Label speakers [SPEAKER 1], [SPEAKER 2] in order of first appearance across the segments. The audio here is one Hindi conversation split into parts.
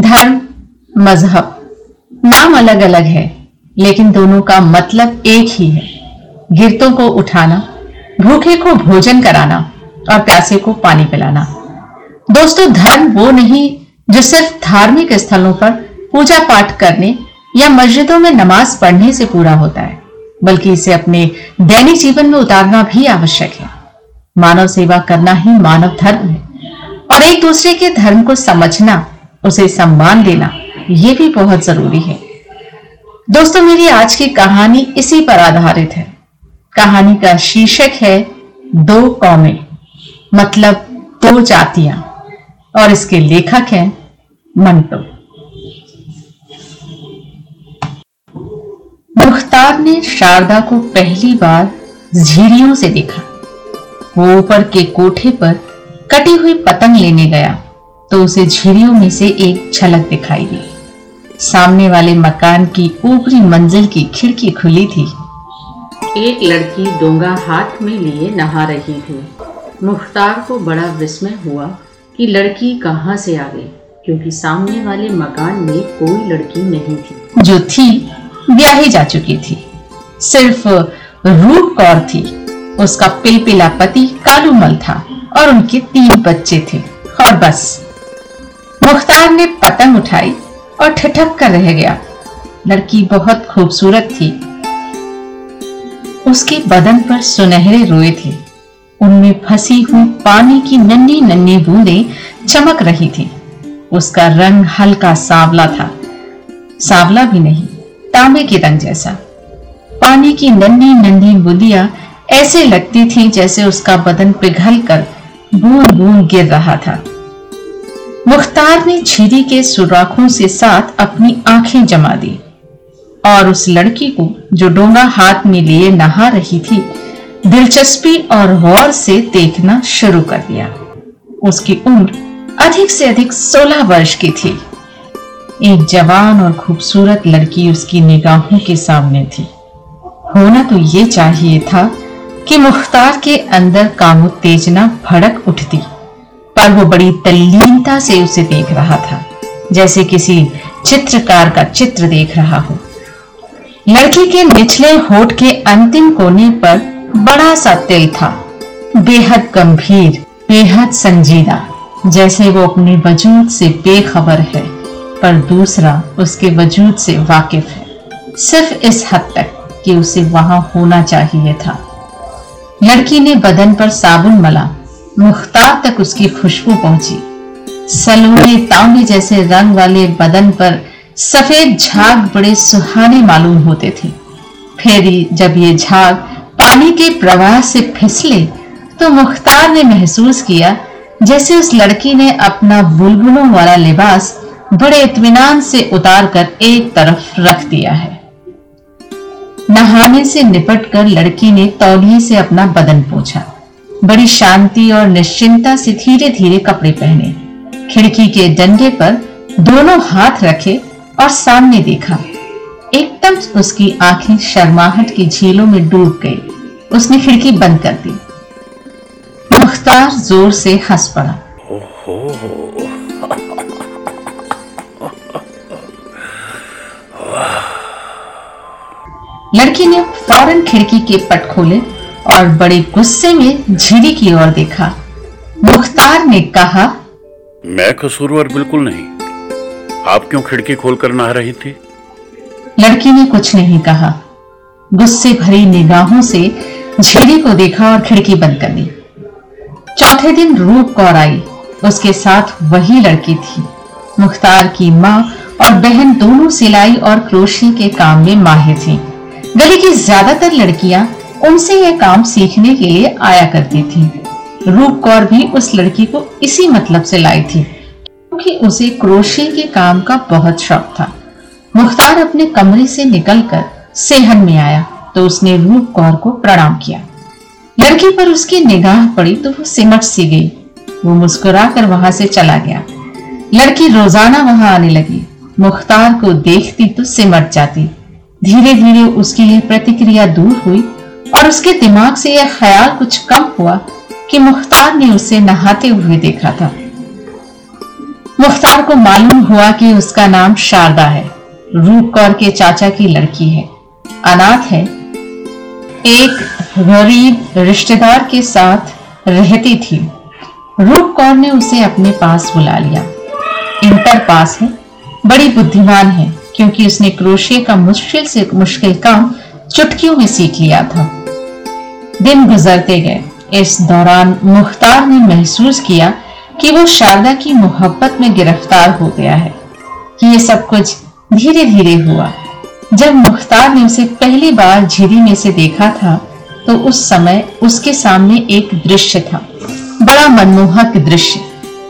[SPEAKER 1] धर्म, मज़हब, नाम अलग अलग है, लेकिन दोनों का मतलब एक ही है। गिरतों को उठाना, भूखे को भोजन कराना और प्यासे को पानी पिलाना। दोस्तों, धर्म वो नहीं जो सिर्फ़ धार्मिक स्थलों पर पूजा पाठ करने या मस्जिदों में नमाज़ पढ़ने से पूरा होता है, बल्कि इसे अपने दैनिक जीवन में उतारना भी आवश्यक है। मानव सेवा करना ही मानव धर्म है और एक दूसरे के धर्म को समझना उसे सम्मान देना यह भी बहुत ज़रूरी है। दोस्तों, मेरी आज की कहानी इसी पर आधारित है। कहानी का शीर्षक है, दो कौमें मतलब दो जातियाँ, और इसके लेखक हैं मंटो। मुख्तार ने शारदा को पहली बार झीरियों से देखा। वो ऊपर के कोठे पर कटी हुई पतंग लेने गया। तो उसे झीरियों में से एक झलक दिखाई दी। सामने वाले मकान की ऊपरी मंजिल की खिड़की खुली थी।
[SPEAKER 2] एक लड़की डोंगा हाथ में लिए नहा रही थी। मुख्तार को बड़ा विस्मय हुआ कि लड़की कहाँ से आ गई क्योंकि सामने वाले मकान में कोई लड़की नहीं थी।
[SPEAKER 1] जो थी ब्याही जा चुकी थी। सिर्फ़ रूप कौर थी। उसका पिलपिला पति कालूमल था और उनके तीन बच्चे थे। और बस। मुख्तार ने पतंग उठाई और ठिठक कर रह गया। लड़की बहुत खूबसूरत थी। उसके बदन पर सुनहरे रोए थे। उनमें फंसी हुई पानी की नन्ही नन्ही बूंदें चमक रही थी। उसका रंग हल्का सांवला था। सांवला भी नहीं, तांबे के रंग जैसा। पानी की नन्ही नन्ही बूंदियाँ ऐसे लगती थी जैसे उसका बदन पिघल कर बूंद बूंद गिर रहा था। मुख्तार ने छीरी के सुराखों से साथ अपनी आँखें जमा दी और उस लड़की को जो डोंगा हाथ में लिए नहा रही थी, दिलचस्पी और गौर से देखना शुरू कर दिया। उसकी उम्र अधिक से अधिक 16 वर्ष की थी। एक जवान और खूबसूरत लड़की उसकी निगाहों के सामने थी। होना तो ये चाहिए था कि मुख्तार के अंदर कामोत्तेजना भड़क उठती। पर वो बड़ी तल्लीनता से उसे देख रहा था, जैसे किसी चित्रकार का चित्र देख रहा हो। लड़की के निचले होठ के अंतिम कोने पर बड़ा सा तिल था, बेहद गंभीर, बेहद संजीदा, जैसे वो अपने वजूद से बेखबर है, पर दूसरा उसके वजूद से वाकिफ है। सिर्फ़ इस हद तक कि उसे वहाँ होना चाहिए था। लड़की ने बदन पर साबुन मला मुख्तार तक उसकी खुशबू पहुँची। सलोने तांबे जैसे रंग वाले बदन पर सफ़ेद झाग बड़े सुहाने मालूम होते थे। फिर जब ये झाग पानी के प्रवाह से फिसले तो मुख्तार ने महसूस किया, जैसे उस लड़की ने अपना बुलबुलों वाला लिबास बड़े इतमान से उतार कर एक तरफ़ रख दिया है। नहाने से निपट कर लड़की ने तौलिए से अपना बदन पोछा। बड़ी शांति और निश्चिंता से धीरे धीरे कपड़े पहने। खिड़की के डंडे पर दोनों हाथ रखे और सामने देखा। एकदम उसकी आँखें शर्माहट की झीलों में डूब गई। उसने खिड़की बंद कर दी। मुख्तार ज़ोर से हंस पड़ा। लड़की ने फ़ौरन खिड़की के पट खोले और बड़े गुस्से में झीरी की ओर देखा। मुख्तार ने कहा
[SPEAKER 3] मैं कसूरवार बिल्कुल नहीं। आप क्यों खिड़की खोलकर नहा रही थी?
[SPEAKER 1] लड़की ने कुछ नहीं कहा। गुस्से भरी निगाहों से झीली को देखा और खिड़की बंद कर दी। चौथे दिन रूप कौर आई। उसके साथ वही लड़की थी। मुख्तार की माँ और बहन दोनों सिलाई और क्रोशी के काम में माहिर थी। गली की ज़्यादातर लड़कियाँ उनसे यह काम सीखने के लिए आया करती थी। रूप कौर भी उस लड़की को इसी मतलब से लाई थी, क्योंकि उसे क्रोशे के काम का बहुत शौक था। मुख्तार अपने कमरे से निकलकर सेहन में आया तो उसने रूप कौर को प्रणाम किया। लड़की पर उसकी निगाह पड़ी तो वो सिमट सी गई। वो मुस्कुरा कर वहाँ से चला गया। लड़की रोज़ाना वहाँ आने लगी। मुख्तार को देखती तो सिमट जाती। धीरे धीरे उसकी यह प्रतिक्रिया दूर हुई और उसके दिमाग से यह ख्याल कुछ कम हुआ कि मुख्तार ने उसे नहाते हुए देखा था। मुख्तार को मालूम हुआ कि उसका नाम शारदा है, रूप कौर के चाचा की लड़की है। अनाथ है। एक गरीब रिश्तेदार के साथ रहती थी। रूप कौर ने उसे अपने पास बुला लिया। इंटर पास है। बड़ी बुद्धिमान है, क्योंकि उसने क्रोशिया का मुश्किल से मुश्किल काम चुटकियों में सीख लिया था। दिन गुजरते गए। इस दौरान मुख्तार ने महसूस किया कि वो शारदा की मोहब्बत में गिरफ़्तार हो गया है। ये सब कुछ धीरे धीरे हुआ। जब मुख्तार ने उसे पहली बार झीरी में से देखा था तो उस समय उसके सामने एक दृश्य था। बड़ा मनमोहक दृश्य।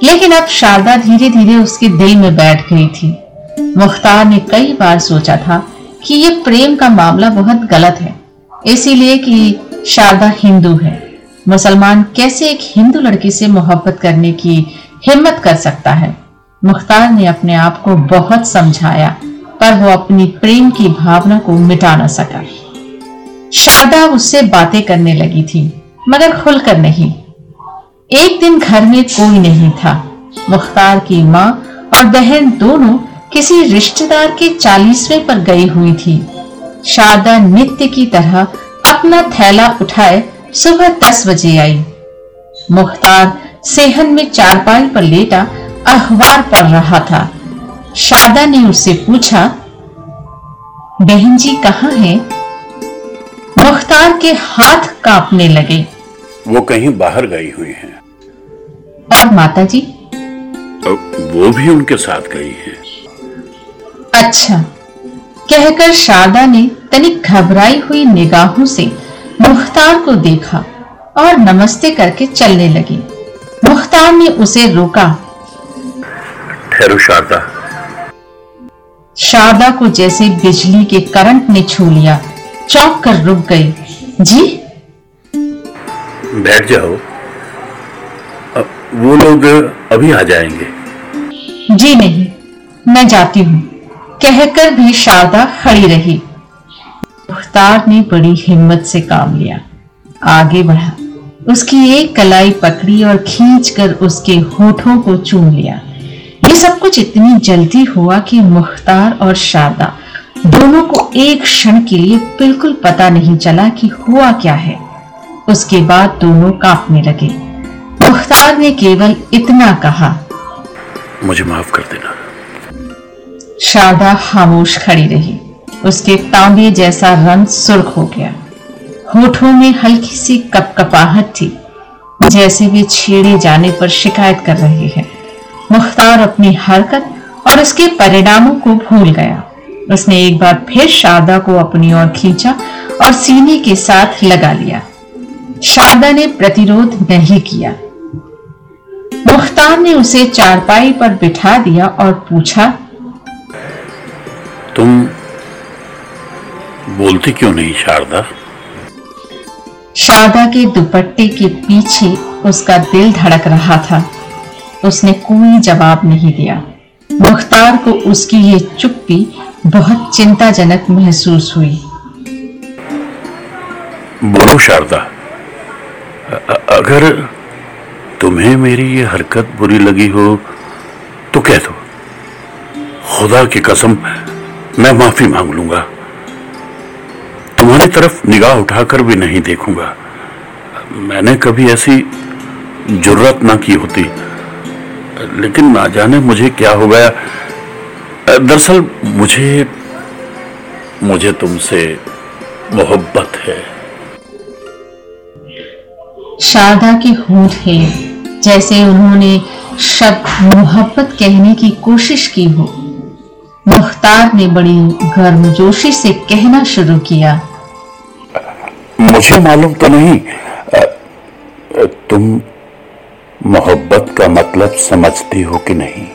[SPEAKER 1] लेकिन अब शारदा धीरे धीरे उसके दिल में बैठ गई थी। मुख्तार ने कई बार सोचा था कि ये प्रेम का मामला बहुत गलत है, इसीलिए कि शारदा हिंदू है। मुसलमान कैसे एक हिंदू लड़की से मोहब्बत करने की हिम्मत कर सकता है? मुख्तार ने अपने आप को बहुत समझाया, पर वो अपनी प्रेम की भावना को मिटा ना सका। शारदा उससे बातें करने लगी थी, मगर खुलकर नहीं। एक दिन घर में कोई नहीं था। मुख्तार की माँ और बहन दोनों किसी रिश्तेदार के चालीसवें पर गई हुई थी। शारदा नित्य की तरह अपना थैला उठाए सुबह दस बजे आई। मुख्तार सेहन में चारपाई पर लेटा अखबार पढ़ रहा था। शारदा ने उससे पूछा बहन जी कहाँ है? मुख्तार के हाथ कांपने लगे।
[SPEAKER 3] वो कहीं बाहर गई हुई हैं।
[SPEAKER 1] और माता जी
[SPEAKER 3] वो भी उनके साथ गई है।
[SPEAKER 1] अच्छा। कहकर शारदा ने तनिक घबराई हुई निगाहों से मुख्तार को देखा और नमस्ते करके चलने लगी। मुख्तार ने उसे रोका।
[SPEAKER 3] ठहरो शारदा।
[SPEAKER 1] शारदा को जैसे बिजली के करंट ने छू लिया चौंक कर रुक गई। जी?
[SPEAKER 3] बैठ जाओ। वो लोग अभी आ जाएँगे।
[SPEAKER 1] जी नहीं मैं जाती हूँ। कहकर भी शारदा खड़ी रही। मुख्तार ने बड़ी हिम्मत से काम लिया। आगे बढ़ा। उसकी एक कलाई पकड़ी और खींचकर उसके होठों को चूम लिया। ये सब कुछ इतनी जल्दी हुआ कि मुख्तार और शारदा दोनों को एक क्षण के लिए बिल्कुल पता नहीं चला कि हुआ क्या है। उसके बाद दोनों कांपने लगे। मुख्तार ने केवल इतना कहा।
[SPEAKER 3] मुझे माफ़ कर देना।
[SPEAKER 1] शारदा खामोश खड़ी रही। उसके तांबे जैसा रंग सुर्ख हो गया। होठों में हल्की सी कपकपाहट थी, जैसे वे छेड़े जाने पर शिकायत कर रहे हैं। मुख्तार अपनी हरकत और उसके परिणामों को भूल गया। उसने एक बार फिर शारदा को अपनी ओर खींचा और सीने के साथ लगा लिया। शारदा ने प्रतिरोध नहीं किया। मुख्तार ने उसे चारपाई पर बिठा दिया और पूछा
[SPEAKER 3] तुम बोलती क्यों नहीं शारदा?
[SPEAKER 1] शारदा के दुपट्टे के पीछे उसका दिल धड़क रहा था। उसने कोई जवाब नहीं दिया। मुख्तार को उसकी ये चुप्पी बहुत चिंताजनक महसूस हुई।
[SPEAKER 3] बोलो शारदा अगर तुम्हें मेरी ये हरकत बुरी लगी हो तो कह दो। खुदा की कसम मैं माफ़ी मांग लूँगा। तुम्हारी तरफ़ निगाह उठाकर भी नहीं देखूँगा। मैंने कभी ऐसी ज़रूरत ना की होती। लेकिन ना जाने मुझे क्या हो गया। दरअसल मुझे मुझे तुमसे मोहब्बत है।
[SPEAKER 1] शारदा के होठ हिले जैसे उन्होंने शब्द मोहब्बत कहने की कोशिश की हो। मुख्तार ने बड़ी गर्मजोशी से कहना शुरू किया।
[SPEAKER 3] मुझे मालूम तो नहीं तुम मोहब्बत का मतलब समझती हो कि नहीं?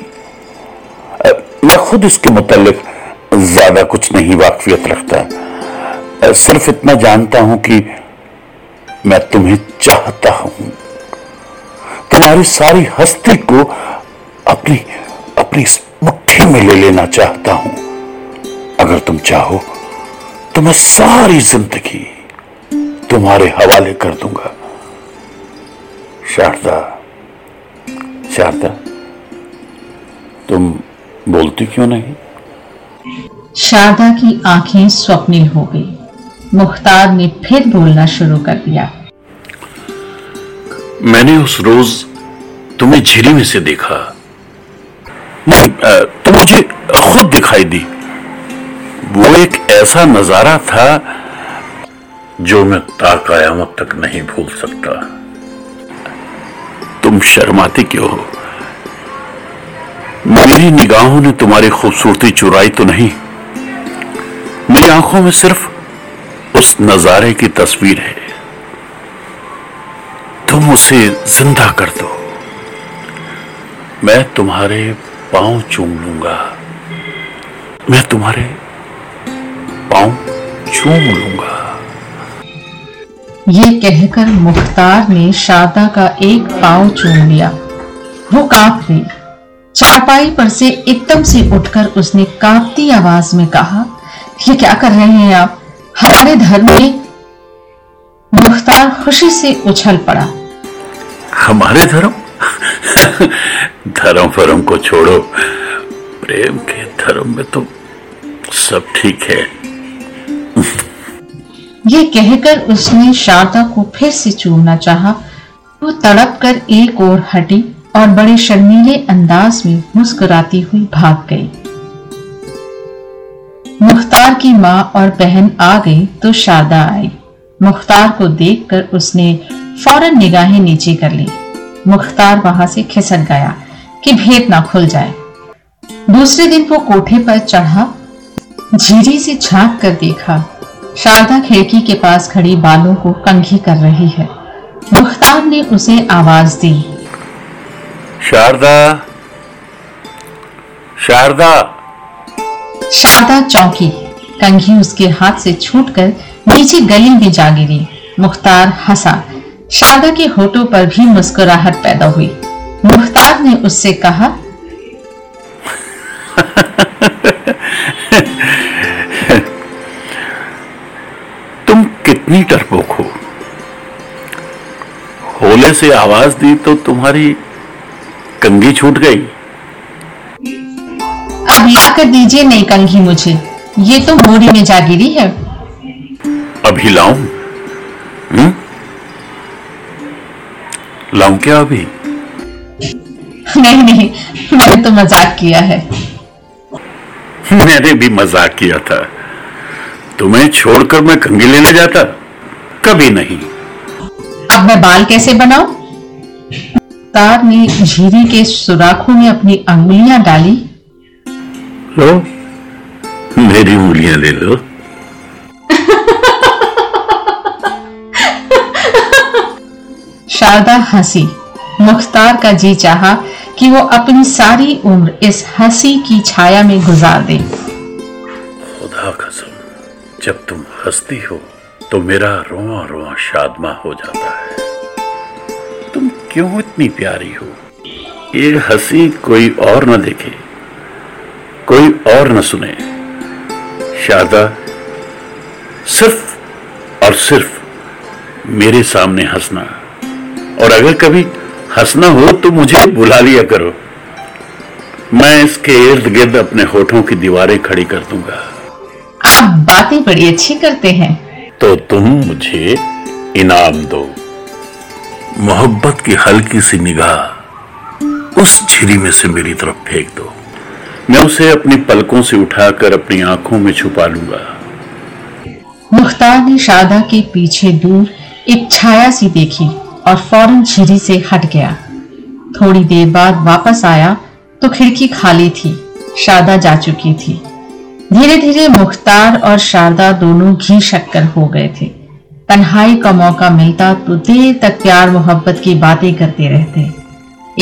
[SPEAKER 3] मैं खुद इसके मुतालिक ज़्यादा कुछ नहीं वाकफियत रखता। सिर्फ़ इतना जानता हूँ कि मैं तुम्हें चाहता हूँ। तुम्हारी सारी हस्ती को अपनी अपनी में ले लेना चाहता हूँ। अगर तुम चाहो तो मैं सारी ज़िंदगी तुम्हारे हवाले कर दूँगा। शारदा शारदा तुम बोलती क्यों नहीं?
[SPEAKER 1] शारदा की आँखें स्वप्निल हो गई। मुख्तार ने फिर बोलना शुरू कर दिया।
[SPEAKER 3] मैंने उस रोज तुम्हें झिरी में से देखा। नहीं तुम मुझे खुद दिखाई दी। वो एक ऐसा नज़ारा था जो मैं ताकयामत तक नहीं भूल सकता। तुम शर्माती क्यों हो? मेरी निगाहों ने तुम्हारी खूबसूरती चुराई तो नहीं। मेरी आँखों में सिर्फ़ उस नजारे की तस्वीर है। तुम उसे ज़िंदा कर दो। मैं तुम्हारे पाँव चूम लूँगा। मैं तुम्हारे पाँव चूम लूँगा।
[SPEAKER 1] ये कहकर मुख्तार ने शारदा का एक पाँव चूम लिया। वो काँप गई। चारपाई पर से एकदम से उठकर उसने कांपती आवाज़ में कहा ये क्या कर रहे हैं आप? हमारे धर्म में मुख्तार खुशी से उछल पड़ा।
[SPEAKER 3] हमारे धर्म? धर्म फरम को छोड़ो। प्रेम के धर्म में तो सब ठीक है।
[SPEAKER 1] ये कहकर उसने शारदा को फिर से चूमना चाहा। वो तड़प कर एक और हटी और बड़े शर्मीले अंदाज में मुस्कुराती हुई भाग गई। मुख्तार की माँ और बहन आ गई तो शारदा आई। मुख्तार को देखकर उसने फ़ौरन निगाहें नीचे कर ली। मुख्तार वहाँ से खिसक गया। कि भेद ना खुल जाए। दूसरे दिन वो कोठे पर चढ़ा झीरी से झाँक कर देखा शारदा खिड़की के पास खड़ी बालों को कंघी कर रही है। मुख्तार ने उसे आवाज़ दी।
[SPEAKER 3] शारदा शारदा।
[SPEAKER 1] शारदा चौंकी कंघी उसके हाथ से छूटकर नीचे गली में जा गिरी। मुख्तार हंसा। शारदा के होठों पर भी मुस्कुराहट पैदा हुई। मुख्तार ने उससे कहा
[SPEAKER 3] तुम कितनी डरपोक हो। होले से आवाज़ दी तो तुम्हारी कंगी छूट गई।
[SPEAKER 1] अब ला कर दीजिए नई कंघी मुझे। ये तो मोरी में जा गिरी है।
[SPEAKER 3] अभी लाऊं? हम्म? लाऊं क्या अभी?
[SPEAKER 1] नहीं नहीं मैंने तो मज़ाक किया है।
[SPEAKER 3] मैंने भी मज़ाक किया था। तुम्हें छोड़कर मैं कंगी लेने जाता? कभी नहीं।
[SPEAKER 1] अब मैं बाल कैसे बनाऊँ? तार ने झीरी के सुराखों में अपनी अंगुलियाँ डाली।
[SPEAKER 3] लो मेरी उंगलियाँ ले लो।
[SPEAKER 1] शारदा हँसी। मुख्तार का जी चाहा कि वो अपनी सारी उम्र इस हँसी की छाया में गुजार दे।
[SPEAKER 3] खुदा कसम, जब तुम हंसती हो तो मेरा रोआ रोआ शादमा हो जाता है। तुम क्यों इतनी प्यारी हो? ये हँसी कोई और न देखे, कोई और न सुने। शारदा, सिर्फ़ और सिर्फ़ मेरे सामने हंसना। और अगर कभी हंसना हो तो मुझे बुला लिया करो। मैं इसके इर्द गिर्द अपने होठों की दीवारें खड़ी कर दूँगा।
[SPEAKER 1] आप बातें बड़ी अच्छी करते हैं।
[SPEAKER 3] तो तुम मुझे इनाम दो। मोहब्बत की हल्की सी निगाह उस झिरी में से मेरी तरफ़ फेंक दो। मैं उसे अपनी पलकों से उठाकर अपनी आँखों में छुपा लूँगा।
[SPEAKER 1] मुख्तार ने शारदा के पीछे दूर एक छाया सी देखी। और फ़ौरन झिरी से हट गया। थोड़ी देर बाद वापस आया तो खिड़की खाली थी शारदा जा चुकी थी। धीरे धीरे मुख्तार और शारदा दोनों घी शक्कर हो गए थे। तन्हाई का मौका मिलता तो देर तक प्यार मोहब्बत की बातें करते रहते।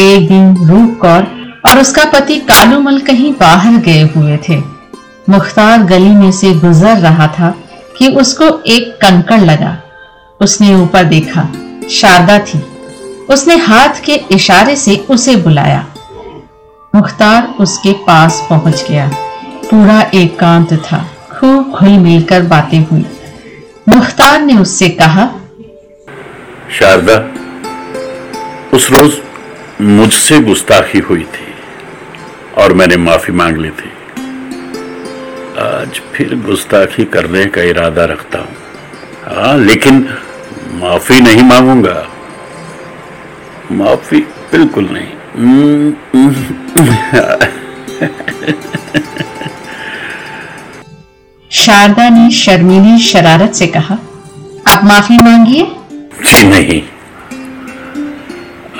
[SPEAKER 1] एक दिन रूप कौर और उसका पति कालूमल कहीं बाहर गए हुए थे। मुख्तार गली में से गुजर रहा था कि उसको एक कंकड़ लगा। उसने ऊपर देखा। शारदा थी। उसने हाथ के इशारे से उसे बुलाया। मुख्तार उसके पास पहुँच गया। पूरा एकांत एक था। खूब घुल मिलकर बातें हुई। मुख्तार ने उससे कहा,
[SPEAKER 3] शारदा, उस रोज मुझसे गुस्ताखी हुई थी और मैंने माफ़ी मांग ली थी। आज फिर गुस्ताखी करने का इरादा रखता हूँ। हाँ लेकिन माफ़ी नहीं मांगूँगा। माफ़ी बिल्कुल नहीं।
[SPEAKER 1] शारदा ने शर्मीली शरारत से कहा आप माफ़ी मांगिए?
[SPEAKER 3] जी नहीं।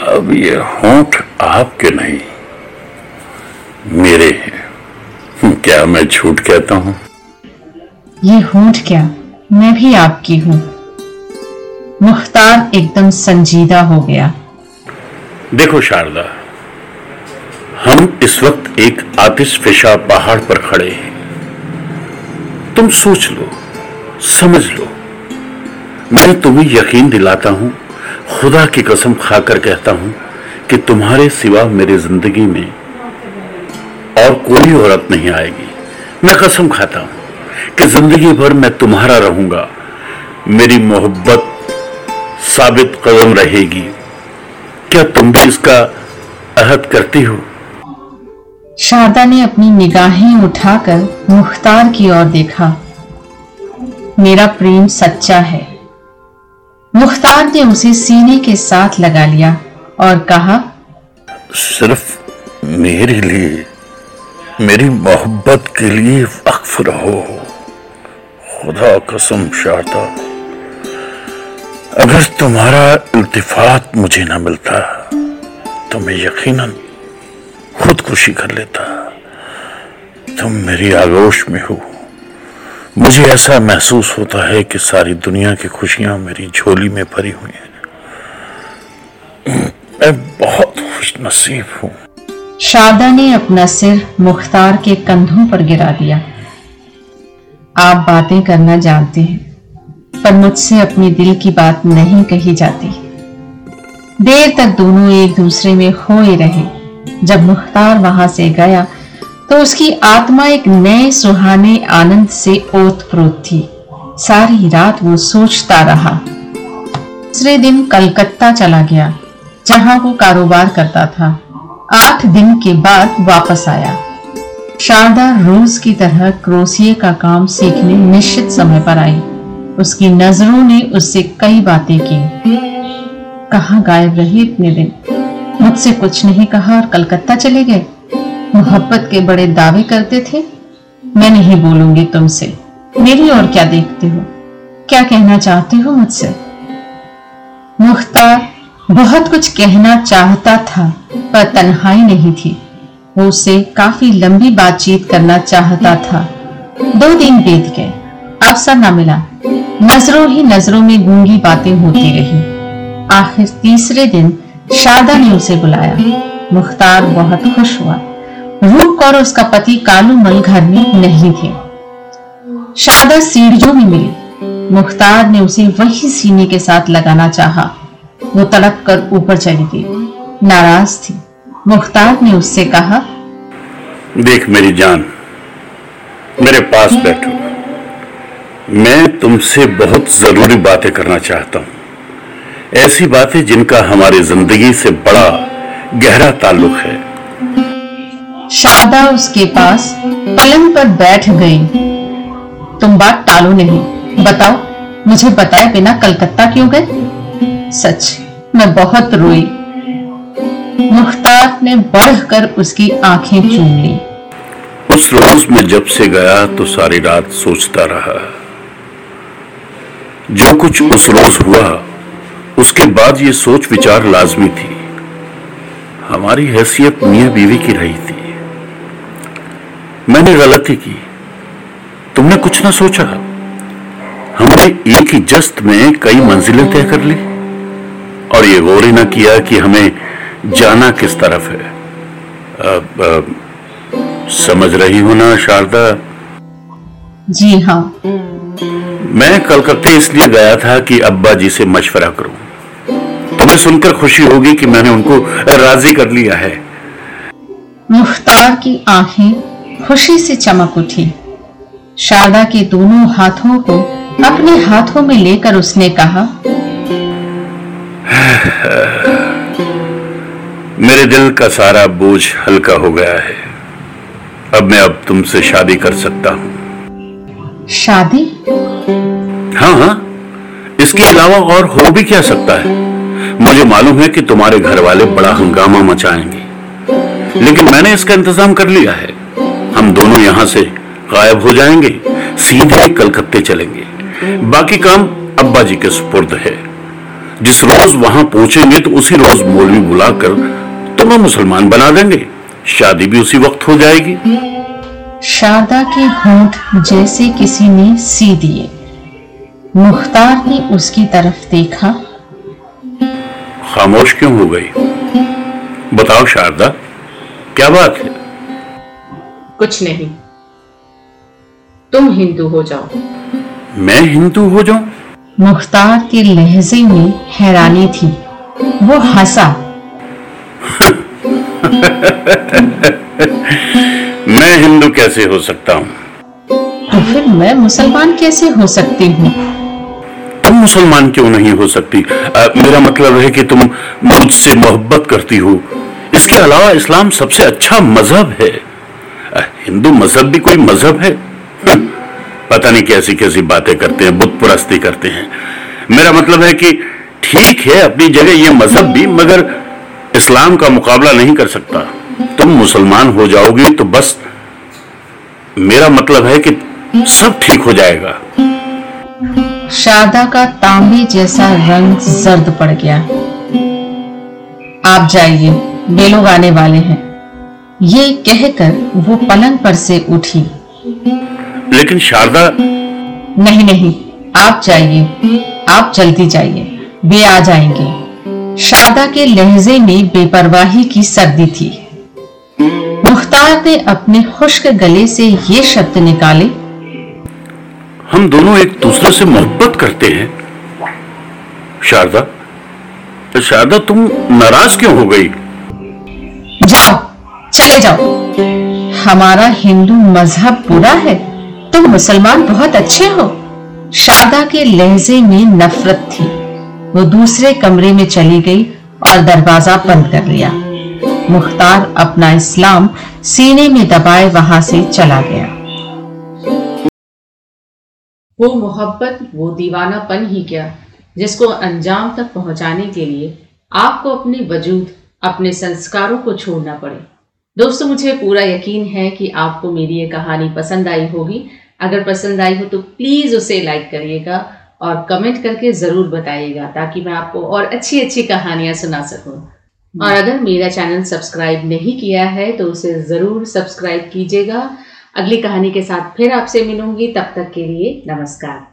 [SPEAKER 3] अब ये होंठ आपके नहीं मेरे हैं। क्या मैं झूठ कहता हूँ?
[SPEAKER 1] ये होंठ क्या? मैं भी आपकी हूँ। मुख्तार एकदम संजीदा हो गया।
[SPEAKER 3] देखो शारदा, हम इस वक्त एक आतिश फिशा पहाड़ पर खड़े हैं। तुम सोच लो, समझ लो। मैं तुम्हें यकीन दिलाता हूँ, खुदा की कसम खाकर कहता हूँ कि तुम्हारे सिवा मेरी ज़िंदगी में और कोई औरत नहीं आएगी। मैं कसम खाता हूँ कि ज़िंदगी भर मैं तुम्हारा रहूँगा, मेरी मोहब्बत साबित कदम रहेगी। क्या तुम भी इसका अहद करती हो?
[SPEAKER 1] शारदा ने अपनी निगाहें उठाकर मुख्तार की ओर देखा। मेरा प्रेम सच्चा है। मुख्तार ने उसे सीने के साथ लगा लिया और कहा
[SPEAKER 3] सिर्फ़ मेरे लिए मेरी मोहब्बत के लिए वक्फ रहो। खुदा कसम शारदा। अगर तुम्हारा इल्तिफात मुझे ना मिलता तो मैं यकीनन खुदकुशी कर लेता। तुम मेरी आगोश में हो। मुझे ऐसा महसूस होता है कि सारी दुनिया की खुशियाँ मेरी झोली में भरी हुई हैं। मैं बहुत खुश नसीब हूँ।
[SPEAKER 1] शारदा ने अपना सिर मुख्तार के कंधों पर गिरा दिया। आप बातें करना जानते हैं। पर मुझसे अपने दिल की बात नहीं कही जाती। देर तक दोनों एक दूसरे में खोए रहे। जब मुख्तार वहाँ से गया तो उसकी आत्मा एक नए सुहाने आनंद से ओत प्रोत थी। सारी रात वो सोचता रहा। दूसरे दिन कलकत्ता चला गया, जहाँ वो कारोबार करता था। आठ दिन के बाद वापस आया। शारदा रोज की तरह क्रोसिए का काम सीखने निश्चित समय पर आई। उसकी नज़रों ने उससे कई बातें की। कहा गायब रहे इतने दिन? मुझसे कुछ नहीं कहा और कलकत्ता चले गए। मोहब्बत के बड़े दावे करते थे। मैं नहीं बोलूँगी तुमसे। मेरी और क्या देखते हो? क्या कहना चाहते हो मुझसे? मुख्तार बहुत कुछ कहना चाहता था, पर तन्हाई नहीं थी। वो उससे काफ़ी लंबी बातचीत करना चाहता था। दो दिन बीत गए। अवसर ना मिला। नज़रों ही नज़रों में गूँगी बातें होती रही। आखिर तीसरे दिन शारदा ने उसे बुलाया। मुख्तार बहुत खुश हुआ। रूप और उसका पति कालू मल घर में नहीं थे। शारदा सीढ़ियों में मिली। मुख्तार ने उसे वही सीने के साथ लगाना चाहा। वो तड़प कर ऊपर चली गई। नाराज़ थी। मुख्तार ने उससे कहा
[SPEAKER 3] देख मेरी जान मेरे पास बैठो। मैं तुमसे बहुत ज़रूरी बातें करना चाहता हूँ। ऐसी बातें जिनका हमारी ज़िंदगी से बड़ा गहरा ताल्लुक है।
[SPEAKER 1] शारदा उसके पास पलंग पर बैठ गई। तुम बात टालो नहीं। बताओ मुझे बताए बिना कलकत्ता क्यों गए? सच मैं बहुत रोई। मुख्तार ने बढ़कर उसकी आँखें चूम ली।
[SPEAKER 3] उस रोज में जब से गया तो सारी रात सोचता रहा। जो कुछ उस रोज हुआ उसके बाद ये सोच विचार लाजमी थी। हमारी हैसियत मियाँ बीवी की रही थी। मैंने गलती की। तुमने कुछ ना सोचा। हमने एक ही जस्त में कई मंजिलें तय कर ली। और ये गौर ही ना किया कि हमें जाना किस तरफ़ है। अब, अब समझ रही हो ना शारदा?
[SPEAKER 1] जी हाँ।
[SPEAKER 3] मैं कलकत्ते इसलिए गया था कि अब्बा जी से मशवरा करूँ। तुम्हें सुनकर खुशी होगी कि मैंने उनको राज़ी कर लिया है।
[SPEAKER 1] मुख्तार की आँखें खुशी से चमक उठी। शारदा के दोनों हाथों को अपने हाथों में लेकर उसने कहा
[SPEAKER 3] मेरे दिल का सारा बोझ हल्का हो गया है। अब मैं अब तुमसे शादी कर सकता हूँ।
[SPEAKER 1] शादी?
[SPEAKER 3] हाँ हाँ। इसके अलावा और हो भी क्या सकता है? मुझे मालूम है कि तुम्हारे घर वाले बड़ा हंगामा मचाएँगे। लेकिन मैंने इसका इंतज़ाम कर लिया है। हम दोनों यहाँ से गायब हो जाएँगे, सीधे कलकत्ते चलेंगे। बाकी काम अब्बा जी के सुपुर्द है। जिस रोज वहाँ पहुँचेंगे तो उसी रोज मौलवी बुलाकर तुम्हें मुसलमान बना देंगे। शादी भी उसी वक्त हो जाएगी।
[SPEAKER 1] शारदा के होंठ जैसे किसी ने सी दिए। मुख्तार ने उसकी तरफ़ देखा।
[SPEAKER 3] खामोश क्यों हो गई? बताओ शारदा क्या बात है?
[SPEAKER 2] कुछ नहीं। तुम हिंदू हो जाओ।
[SPEAKER 3] मैं हिंदू हो जाऊँ?
[SPEAKER 1] मुख्तार के लहजे में हैरानी थी। वो हंसा।
[SPEAKER 3] मैं हिंदू कैसे हो सकता हूँ?
[SPEAKER 1] तो फिर मैं मुसलमान कैसे हो सकती हूँ?
[SPEAKER 3] तुम मुसलमान क्यों नहीं हो सकती? आ, मेरा मतलब है कि तुम मुझसे मोहब्बत करती हो। इसके अलावा इस्लाम सबसे अच्छा मज़हब है। आ, हिंदू मज़हब भी कोई मज़हब है? हम्म, पता नहीं कैसी कैसी बातें करते हैं बुत परस्ती करते हैं। मेरा मतलब है कि ठीक है अपनी जगह ये मज़हब भी मगर इस्लाम का मुकाबला नहीं कर सकता। तुम मुसलमान हो जाओगे तो बस मेरा मतलब है कि सब ठीक हो जाएगा।
[SPEAKER 1] शारदा का तांबे जैसा रंग जर्द पड़ गया। आप जाइए वे लोग आने वाले हैं। ये कहकर वो पलंग पर से उठी।
[SPEAKER 3] लेकिन शारदा
[SPEAKER 1] नहीं नहीं आप जाइए आप जल्दी जाइए वे आ जाएँगे। शारदा के लहजे में बेपरवाही की सर्दी थी। मुख्तार ने अपने खुश्क गले से ये शब्द निकाले।
[SPEAKER 3] हम दोनों एक दूसरे से मोहब्बत करते हैं। शारदा शारदा तुम नाराज़ क्यों हो गई?
[SPEAKER 1] जाओ चले जाओ। हमारा हिंदू मज़हब बुरा है। तुम मुसलमान बहुत अच्छे हो। शारदा के लहजे में नफरत थी। वो दूसरे कमरे में चली गई और दरवाज़ा बंद कर लिया। मुख्तार अपना इस्लाम सीने में दबाए वहाँ से चला गया।
[SPEAKER 2] वो मोहब्बत, वो दीवानापन ही क्या, जिसको अंजाम तक पहुँचाने के लिए आपको अपने वजूद, अपने संस्कारों को छोड़ना पड़े। दोस्तों, मुझे पूरा यकीन है कि आपको मेरी ये कहानी पसंद आई होगी। अगर पसंद आई हो तो प्लीज़ उसे लाइक करिएगा और कमेंट करके ज़रूर बताइएगा ताकि मैं आपको और अच्छी अच्छी कहानियाँ सुना सकूँ। और अगर मेरा चैनल सब्सक्राइब नहीं किया है तो उसे ज़रूर सब्सक्राइब कीजिएगा। अगली कहानी के साथ फिर आपसे मिलूँगी। तब तक के लिए नमस्कार।